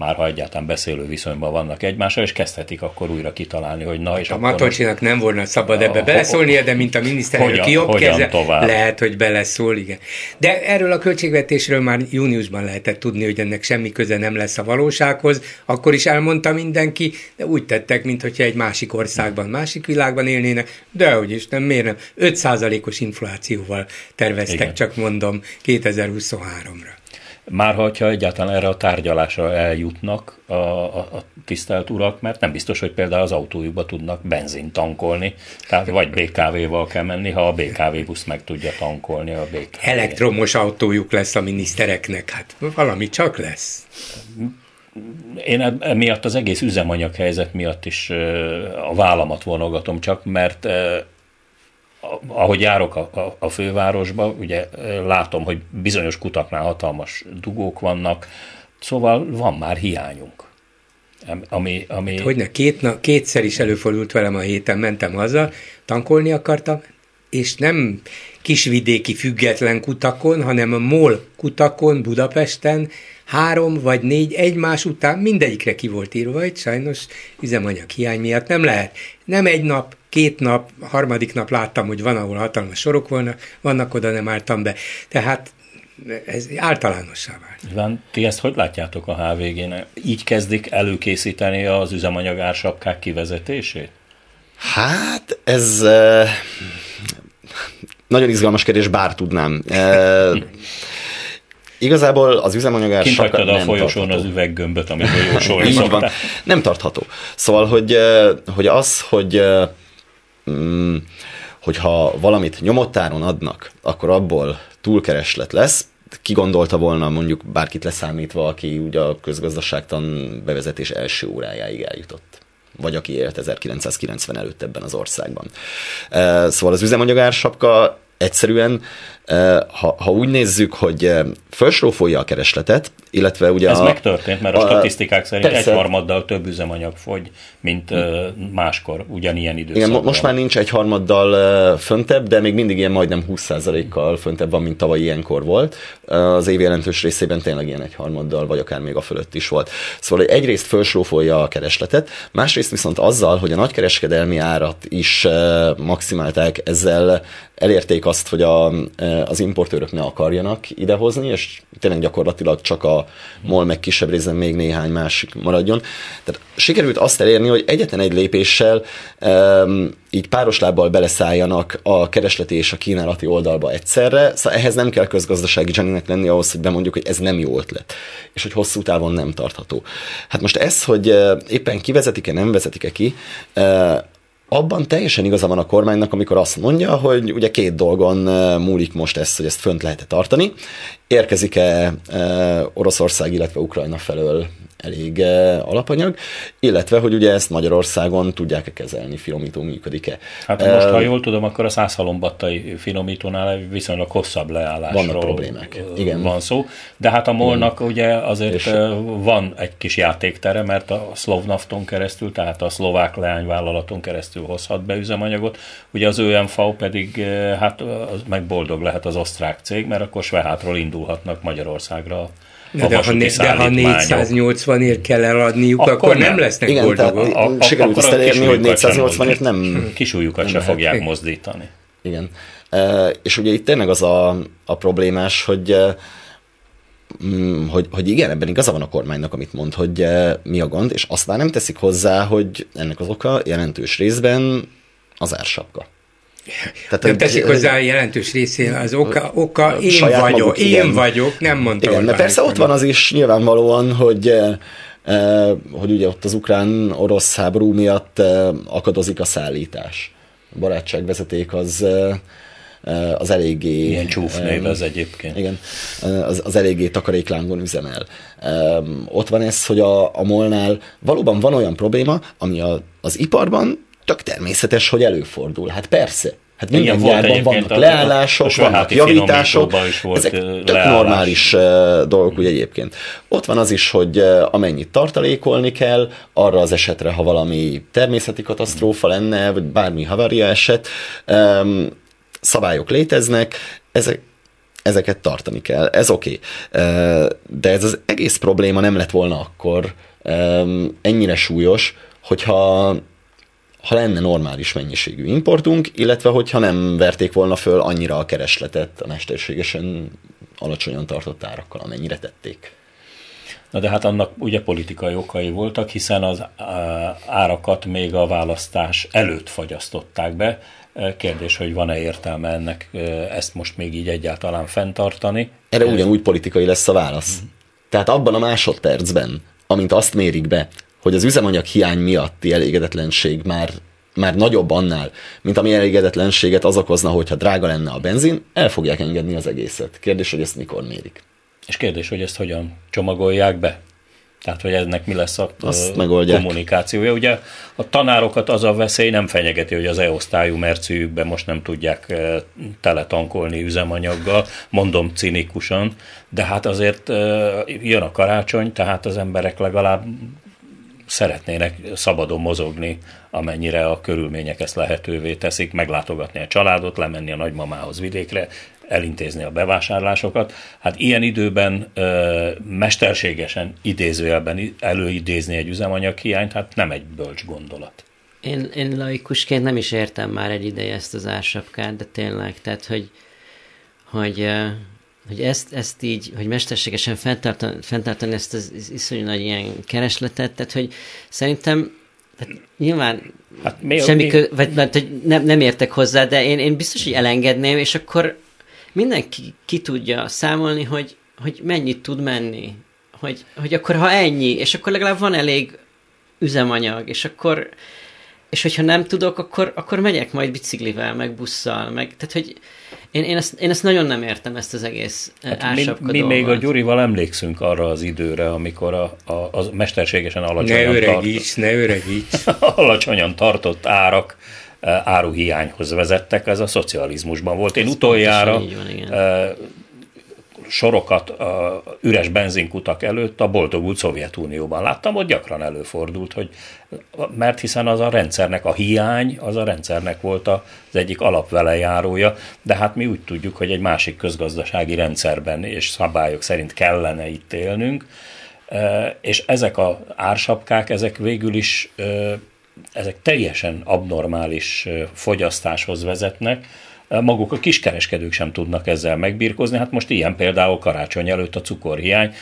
már ha egyáltalán beszélő viszonyban vannak egymással, és kezdhetik akkor újra kitalálni, hogy na és a akkor... Matolcsinak nem volna szabad ebbe a, beleszólnia, de mint a miniszterelnök jobb keze, tovább? lehet, hogy beleszól, igen. De erről a költségvetésről már júniusban lehetett tudni, hogy ennek semmi köze nem lesz a valósághoz, akkor is elmondta mindenki, de úgy tettek, mintha egy másik országban, másik világban élnének, de hogy is nem, miért nem? 5%-os inflációval terveztek, igen. csak mondom, 2023-ra. Már hogyha egyáltalán erre a tárgyalásra eljutnak a, a, a tisztelt urak, mert nem biztos, hogy például az autójukba tudnak benzint tankolni, tehát vagy BKV-val kell menni, ha a BKV busz meg tudja tankolni a BKV. Elektromos autójuk lesz a minisztereknek, hát valami csak lesz. Én emiatt az egész üzemanyag helyzet miatt is a vállamat vonogatom csak, mert ahogy járok a, a, a fővárosba, ugye látom, hogy bizonyos kutaknál hatalmas dugók vannak, szóval van már hiányunk. Ami, ami... Hát, hogyne, két, na, kétszer is előfordult velem a héten, mentem haza, tankolni akartam, és nem kisvidéki független kutakon, hanem a MOL kutakon Budapesten három vagy négy egymás után mindegyikre ki volt írva, hogy sajnos üzemanyag hiány miatt nem lehet. Nem egy nap, két nap, harmadik nap láttam, hogy van, ahol hatalmas sorok vannak, vannak oda nem álltam be. Tehát ez általánossá vált. Iván, ti ezt hogy látjátok a HVG-n? Így kezdik előkészíteni az üzemanyag ársapkák kivezetését? Hát, ez uh, nagyon izgalmas kérdés, bár tudnám. Igazából az üzemanyagár Kint hagytad a folyosón tartható. az üveggömböt, amit folyósolni van. Nem tartható. Szóval, hogy, hogy az, hogy mm, hogyha valamit nyomottáron adnak, akkor abból túlkereslet lesz, ki gondolta volna mondjuk bárkit leszámítva, aki ugye a közgazdaságtan bevezetés első órájáig eljutott vagy aki élt 1990 előtt ebben az országban. Szóval az üzemanyagársapka egyszerűen, ha, ha úgy nézzük, hogy felsrófolja a keresletet, illetve ugye Ez a, megtörtént, mert a, a statisztikák szerint persze, egyharmaddal több üzemanyag fogy, mint máskor, ugyanilyen időszakban. Igen, most már nincs egyharmaddal föntebb, de még mindig ilyen majdnem 20%-kal föntebb van, mint tavaly ilyenkor volt. Az év jelentős részében tényleg ilyen egyharmaddal, vagy akár még a fölött is volt. Szóval egyrészt felsrófolja a keresletet, másrészt viszont azzal, hogy a nagykereskedelmi árat is maximálták, ezzel elérték azt, hogy a, az importőrök ne akarjanak idehozni, és tényleg gyakorlatilag csak a MOL meg kisebb részben még néhány másik maradjon. Tehát sikerült azt elérni, hogy egyetlen egy lépéssel um, így páros lábbal beleszálljanak a keresleti és a kínálati oldalba egyszerre, szóval ehhez nem kell közgazdasági Jennynek lenni ahhoz, hogy bemondjuk, hogy ez nem jó ötlet, és hogy hosszú távon nem tartható. Hát most ez, hogy éppen kivezetik-e, nem vezetik-e ki, abban teljesen igaza van a kormánynak, amikor azt mondja, hogy ugye két dolgon múlik most ez, hogy ezt fönt lehet tartani. Érkezik-e Oroszország, illetve Ukrajna felől elég alapanyag, illetve, hogy ugye ezt Magyarországon tudják-e kezelni, finomító működik-e. Hát most, ha jól tudom, akkor a százhalombattai finomítónál viszonylag hosszabb leállásról vannak problémák. Igen. van szó, de hát a molnak Igen. ugye azért És... van egy kis játéktere, mert a Szlovnafton keresztül, tehát a szlovák leányvállalaton keresztül hozhat be üzemanyagot, ugye az ÖMV pedig hát az meg boldog lehet az osztrák cég, mert akkor Svehátról indulhatnak Magyarországra de, de, ha, ne, de ha 480-ért kell eladniuk, akkor, akkor nem, nem lesznek Igen, boldogok. A, a, sikerült ezt elérni, hogy 480-ért nem... Kisúlyukat se fogják mozdítani. Igen. E, és ugye itt tényleg az a, a problémás, hogy mm, hogy, hogy igen, ebben igaza van a kormánynak, amit mond, hogy mi a gond, és aztán nem teszik hozzá, hogy ennek az oka jelentős részben az ársapka. Tehát, nem teszik hozzá a jelentős részén az oka, oka én vagyok, maguk, én igen. vagyok, nem mondta Igen, mert persze ott van az is nyilvánvalóan, hogy eh, eh, hogy ugye ott az ukrán-orosz háború miatt eh, akadozik a szállítás. A barátságvezeték az az eléggé... Ilyen csúfnév ez egyébként. Igen, az, az eléggé takaréklángon üzemel. Ott van ez, hogy a, a molnál valóban van olyan probléma, ami a, az iparban tök természetes, hogy előfordul. Hát persze. Hát minden Igen, gyárban vannak a, leállások, a vannak javítások, is volt ezek tök leállás. normális dolgok úgy egyébként. Ott van az is, hogy amennyit tartalékolni kell, arra az esetre, ha valami természeti katasztrófa lenne, vagy bármi havaria eset, szabályok léteznek, ezek, ezeket tartani kell. Ez oké. Okay. De ez az egész probléma nem lett volna akkor ennyire súlyos, hogyha ha lenne normális mennyiségű importunk, illetve hogyha nem verték volna föl annyira a keresletet a mesterségesen alacsonyan tartott árakkal, amennyire tették. Na de hát annak ugye politikai okai voltak, hiszen az árakat még a választás előtt fagyasztották be. Kérdés, hogy van-e értelme ennek ezt most még így egyáltalán fenntartani? Erre ugyanúgy politikai lesz a válasz. Mm. Tehát abban a másodpercben, amint azt mérik be, hogy az üzemanyag hiány miatti elégedetlenség már már nagyobb annál, mint ami elégedetlenséget az okozna, hogyha drága lenne a benzin, el fogják engedni az egészet. Kérdés, hogy ezt mikor mérik. És kérdés, hogy ezt hogyan csomagolják be? Tehát, hogy ennek mi lesz a Azt kommunikációja. Ugye a tanárokat az a veszély nem fenyegeti, hogy az E-osztályú mercűjükbe most nem tudják teletankolni üzemanyaggal, mondom cinikusan, de hát azért jön a karácsony, tehát az emberek legalább szeretnének szabadon mozogni, amennyire a körülmények ezt lehetővé teszik, meglátogatni a családot, lemenni a nagymamához vidékre, elintézni a bevásárlásokat. Hát ilyen időben ö, mesterségesen idézőjelben előidézni egy üzemanyag hiányt, hát nem egy bölcs gondolat. Én, én laikusként nem is értem már egy ideje ezt az ársapkát, de tényleg, tehát hogy, hogy hogy ezt, ezt így, hogy mesterségesen fenntartani, fenntartani ezt az iszonyú nagy ilyen keresletet, tehát hogy szerintem tehát nyilván hát mi, semmi, mi? Kö, vagy mert, hogy nem, nem értek hozzá, de én, én biztos, hogy elengedném, és akkor mindenki ki tudja számolni, hogy, hogy mennyit tud menni. Hogy, hogy akkor ha ennyi, és akkor legalább van elég üzemanyag, és akkor és hogyha nem tudok, akkor, akkor megyek majd biciklivel, meg busszal, meg, tehát hogy én, én, ezt, én ezt nagyon nem értem, ezt az egész hát ársapka Mi, mi még a Gyurival emlékszünk arra az időre, amikor a, a, a mesterségesen alacsonyan Ne öregíts, tartott, ne öregíts. alacsonyan tartott árak áruhiányhoz vezettek, ez a szocializmusban volt. Én ez utoljára van, igen sorokat üres benzinkutak előtt a boldogult Szovjetunióban láttam, ott gyakran előfordult, hogy mert hiszen az a rendszernek a hiány, az a rendszernek volt az egyik alapvelejárója, de hát mi úgy tudjuk, hogy egy másik közgazdasági rendszerben és szabályok szerint kellene itt élnünk, és ezek a ársapkák, ezek végül is ezek teljesen abnormális fogyasztáshoz vezetnek, maguk a kiskereskedők sem tudnak ezzel megbírkozni. Hát most ilyen például karácsony előtt a cukorhiány.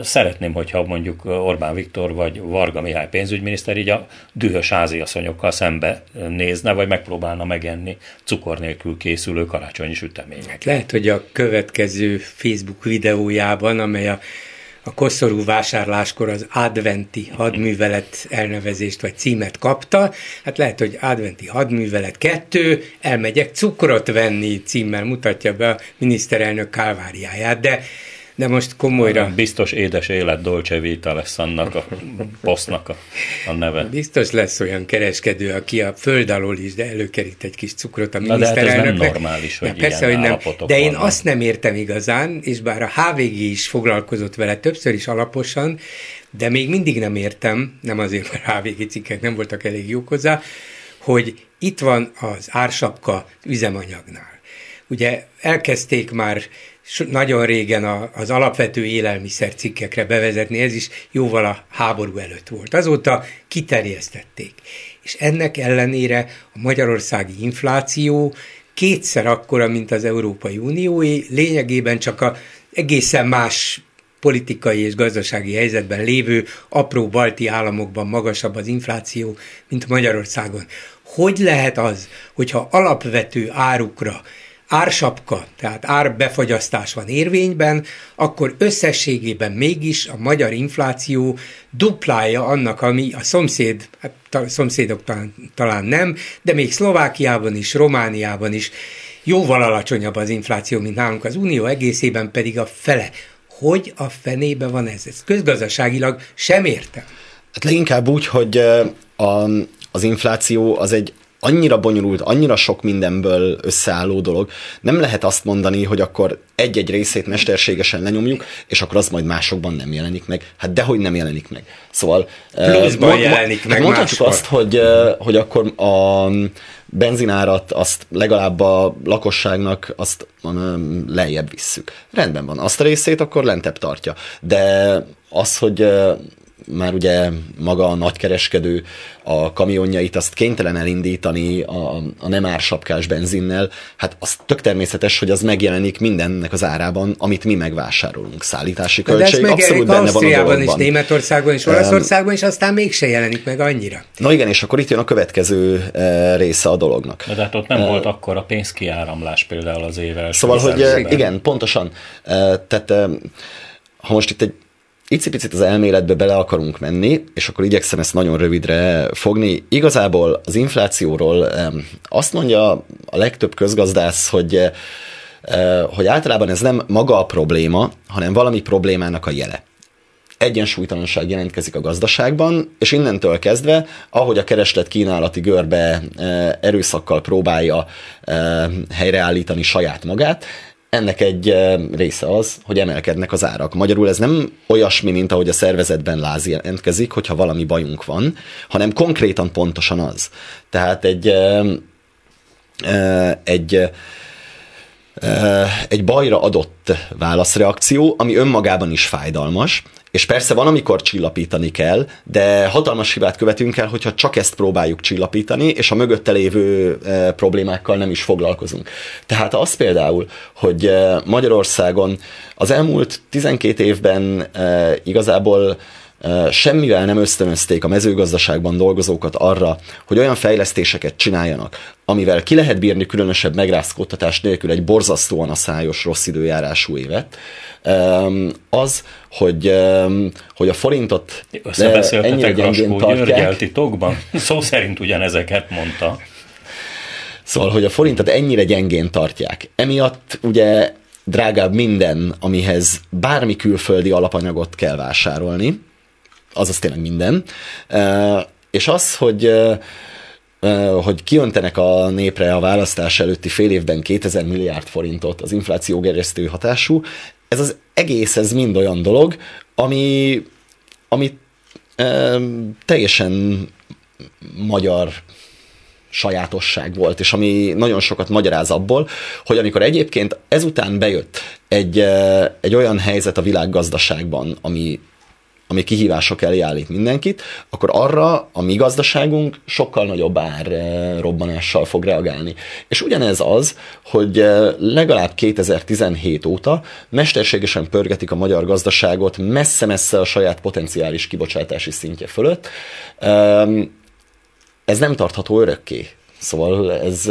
Szeretném, hogyha mondjuk Orbán Viktor vagy Varga Mihály pénzügyminiszter így a dühös háziasszonyokkal szembe nézne, vagy megpróbálna megenni cukor nélkül készülő karácsonyi süteményeket. Hát lehet, hogy a következő Facebook videójában, amely a a koszorú vásárláskor az adventi hadművelet elnevezést vagy címet kapta. Hát lehet, hogy adventi hadművelet kettő, elmegyek cukrot venni címmel mutatja be a miniszterelnök kálváriáját, de de most komolyra... Biztos édes élet Dolce Vita lesz annak a posznak a, a neve. Biztos lesz olyan kereskedő, aki a föld alól is, de előkerít egy kis cukrot a miniszterelnöknek. de hát ez nem normális, hogy ja, persze, hogy nem. De én vannak. azt nem értem igazán, és bár a HVG is foglalkozott vele többször is alaposan, de még mindig nem értem, nem azért, mert HVG cikkek nem voltak elég jók hozzá, hogy itt van az ársapka üzemanyagnál. Ugye elkezdték már nagyon régen a, az alapvető élelmiszer cikkekre bevezetni, ez is jóval a háború előtt volt. Azóta kiterjesztették. És ennek ellenére a magyarországi infláció kétszer akkora, mint az Európai Unióé, lényegében csak a egészen más politikai és gazdasági helyzetben lévő apró balti államokban magasabb az infláció, mint Magyarországon. Hogy lehet az, hogyha alapvető árukra ársapka, tehát árbefagyasztás van érvényben, akkor összességében mégis a magyar infláció duplája annak, ami a szomszéd, hát a szomszédok talán, talán nem, de még Szlovákiában is, Romániában is jóval alacsonyabb az infláció, mint nálunk az Unió egészében pedig a fele. Hogy a fenébe van ez? Ez közgazdaságilag sem értem. Hát leginkább úgy, hogy a, az infláció az egy annyira bonyolult, annyira sok mindenből összeálló dolog, nem lehet azt mondani, hogy akkor egy-egy részét mesterségesen lenyomjuk, és akkor az majd másokban nem jelenik meg. Hát dehogy nem jelenik meg. Szóval... Pluszban uh, jelenik meg Mondhatjuk azt, hogy, uh, hogy akkor a benzinárat azt legalább a lakosságnak azt um, lejjebb visszük. Rendben van, azt a részét akkor lentebb tartja. De az, hogy uh, már ugye maga a nagykereskedő a kamionjait azt kénytelen elindítani a, a nem ársapkás benzinnel, hát az tök természetes, hogy az megjelenik mindennek az árában, amit mi megvásárolunk. Szállítási költség De abszolút benne van a dologban. is, Németországban és Olaszországban is, aztán mégse jelenik meg annyira. Na igen, és akkor itt jön a következő e, része a dolognak. De hát ott nem uh, volt akkor a pénzkiáramlás például az évvel. Szóval, hogy igen, pontosan. Tehát ha most itt egy icipicit az elméletbe bele akarunk menni, és akkor igyekszem ezt nagyon rövidre fogni. Igazából az inflációról azt mondja a legtöbb közgazdász, hogy eh, hogy általában ez nem maga a probléma, hanem valami problémának a jele egyensúlytalanság jelentkezik a gazdaságban, és innentől kezdve, ahogy a kereslet kínálati görbe eh, erőszakkal próbálja eh, helyreállítani saját magát, ennek egy része az, hogy emelkednek az árak. Magyarul ez nem olyasmi, mint ahogy a szervezetben láz jelentkezik, hogyha valami bajunk van, hanem konkrétan pontosan az. Tehát egy, egy egy bajra adott válaszreakció, ami önmagában is fájdalmas, és persze van, amikor csillapítani kell, de hatalmas hibát követünk el, hogyha csak ezt próbáljuk csillapítani, és a mögötte lévő e, problémákkal nem is foglalkozunk. Tehát az például, hogy e, Magyarországon az elmúlt 12 évben e, igazából semmivel nem ösztönözték a mezőgazdaságban dolgozókat arra, hogy olyan fejlesztéseket csináljanak, amivel ki lehet bírni különösebb megrázkódtatás nélkül egy borzasztóan a szájos rossz időjárású évet, az, hogy, hogy a forintot ennyire gyengén tartják. titokban? Szó szerint ugyanezeket mondta. Szóval, hogy a forintot ennyire gyengén tartják. Emiatt ugye drágább minden, amihez bármi külföldi alapanyagot kell vásárolni, azaz tényleg minden. És az, hogy hogy kiöntenek a népre a választás előtti fél évben 2000 milliárd forintot az infláció gerjesztő hatású, ez az egész, ez mind olyan dolog, ami, ami teljesen magyar sajátosság volt, és ami nagyon sokat magyaráz abból, hogy amikor egyébként ezután bejött egy, egy olyan helyzet a világgazdaságban, ami ami kihívások elé állít mindenkit, akkor arra a mi gazdaságunk sokkal nagyobb ár eh, robbanással fog reagálni. És ugyanez az, hogy eh, legalább 2017 óta mesterségesen pörgetik a magyar gazdaságot messze-messze a saját potenciális kibocsátási szintje fölött. Ehm, ez nem tartható örökké. Szóval ez,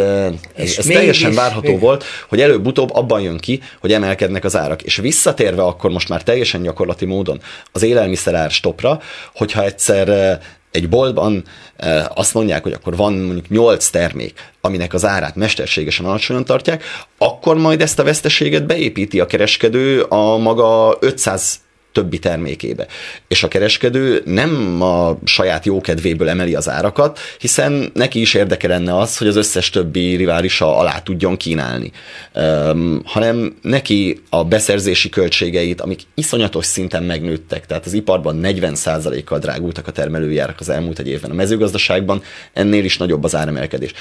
ez, ez teljesen várható még... volt, hogy előbb-utóbb abban jön ki, hogy emelkednek az árak. És visszatérve akkor most már teljesen gyakorlati módon az élelmiszerár stopra, hogyha egyszer egy boltban azt mondják, hogy akkor van mondjuk 8 termék, aminek az árát mesterségesen alacsonyan tartják, akkor majd ezt a veszteséget beépíti a kereskedő a maga 500 többi termékébe. És a kereskedő nem a saját jókedvéből emeli az árakat, hiszen neki is érdeke lenne az, hogy az összes többi riválisa alá tudjon kínálni. Um, hanem neki a beszerzési költségeit, amik iszonyatos szinten megnőttek, tehát az iparban 40%-kal drágultak a termelőjárak az elmúlt egy évben, a mezőgazdaságban ennél is nagyobb az áremelkedés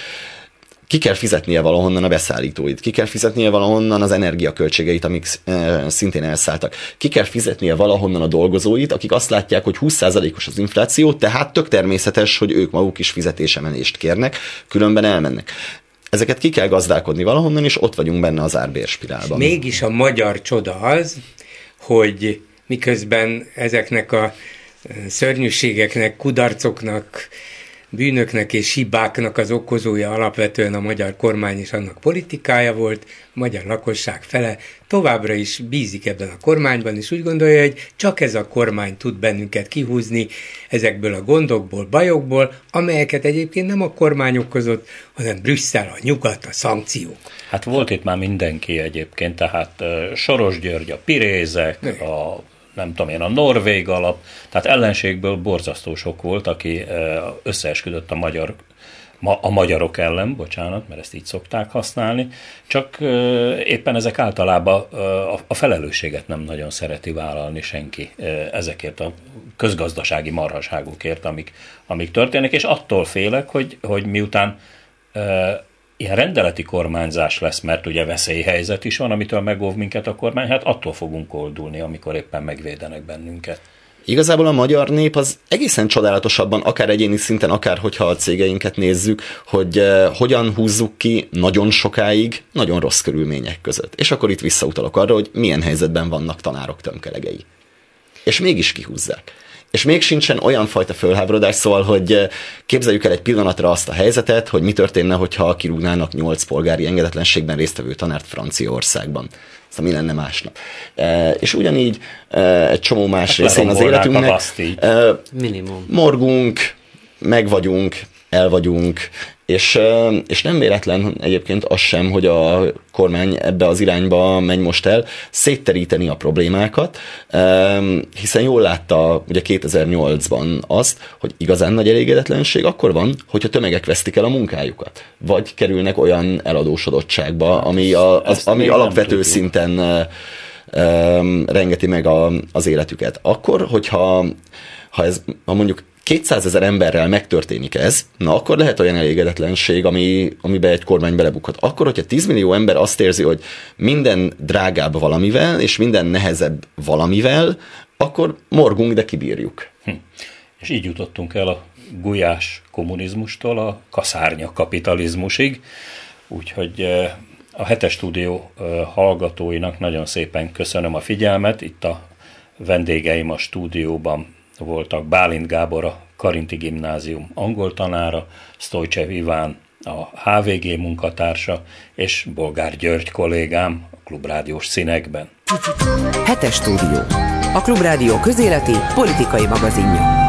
ki kell fizetnie valahonnan a beszállítóit, ki kell fizetnie valahonnan az energiaköltségeit, amik e, szintén elszálltak. Ki kell fizetnie valahonnan a dolgozóit, akik azt látják, hogy 20%-os az infláció, tehát tök természetes, hogy ők maguk is fizetésemelést kérnek, különben elmennek. Ezeket ki kell gazdálkodni valahonnan, és ott vagyunk benne az árbérspirálban. Mégis a magyar csoda az, hogy miközben ezeknek a szörnyűségeknek, kudarcoknak, bűnöknek és hibáknak az okozója alapvetően a magyar kormány és annak politikája volt, a magyar lakosság fele továbbra is bízik ebben a kormányban, és úgy gondolja, hogy csak ez a kormány tud bennünket kihúzni ezekből a gondokból, bajokból, amelyeket egyébként nem a kormány okozott, hanem Brüsszel, a nyugat, a szankciók. Hát volt itt már mindenki egyébként, tehát Soros György, a Pirézek, a nem tudom én, a Norvég alap, tehát ellenségből borzasztó sok volt, aki összeesküdött a magyar a magyarok ellen, bocsánat, mert ezt így szokták használni, csak éppen ezek általában a felelősséget nem nagyon szereti vállalni senki ezekért a közgazdasági marhaságukért, amik, amik történnek, és attól félek, hogy, hogy miután ilyen rendeleti kormányzás lesz, mert ugye veszélyhelyzet is van, amitől megóv minket a kormány, hát attól fogunk oldulni, amikor éppen megvédenek bennünket. Igazából a magyar nép az egészen csodálatosabban, akár egyéni szinten, akár hogyha a cégeinket nézzük, hogy uh, hogyan húzzuk ki nagyon sokáig, nagyon rossz körülmények között. És akkor itt visszautalok arra, hogy milyen helyzetben vannak tanárok tömkelegei. És mégis kihúzzák és még sincsen olyan fajta fölháborodás, szóval, hogy eh, képzeljük el egy pillanatra azt a helyzetet, hogy mi történne, hogyha kirúgnának nyolc polgári engedetlenségben résztvevő tanárt Franciaországban. Szóval mi lenne másnap. E, és ugyanígy e, egy csomó más hát részén az életünknek e, Minimum. morgunk, meg vagyunk, el vagyunk, és, és nem véletlen egyébként az sem, hogy a kormány ebbe az irányba megy most el, szétteríteni a problémákat, hiszen jól látta ugye 2008-ban azt, hogy igazán nagy elégedetlenség akkor van, hogyha tömegek vesztik el a munkájukat, vagy kerülnek olyan eladósodottságba, ami, a, az, ami alapvető szinten rengeti meg a, az életüket. Akkor, hogyha ha ez, ha mondjuk 200 ezer emberrel megtörténik ez, na akkor lehet olyan elégedetlenség, ami, amiben egy kormány belebukhat. Akkor, hogyha 10 millió ember azt érzi, hogy minden drágább valamivel, és minden nehezebb valamivel, akkor morgunk, de kibírjuk. Hm. És így jutottunk el a gulyás kommunizmustól a kaszárnya kapitalizmusig, úgyhogy eh, a hetes stúdió eh, hallgatóinak nagyon szépen köszönöm a figyelmet. Itt a vendégeim a stúdióban voltak Bálint Gábor a Karinti Gimnázium angol tanára, Stojcsev Iván a HVG munkatársa, és Bolgár György kollégám a Klubrádiós színekben. Hetes stúdió. A Klubrádió közéleti politikai magazinja.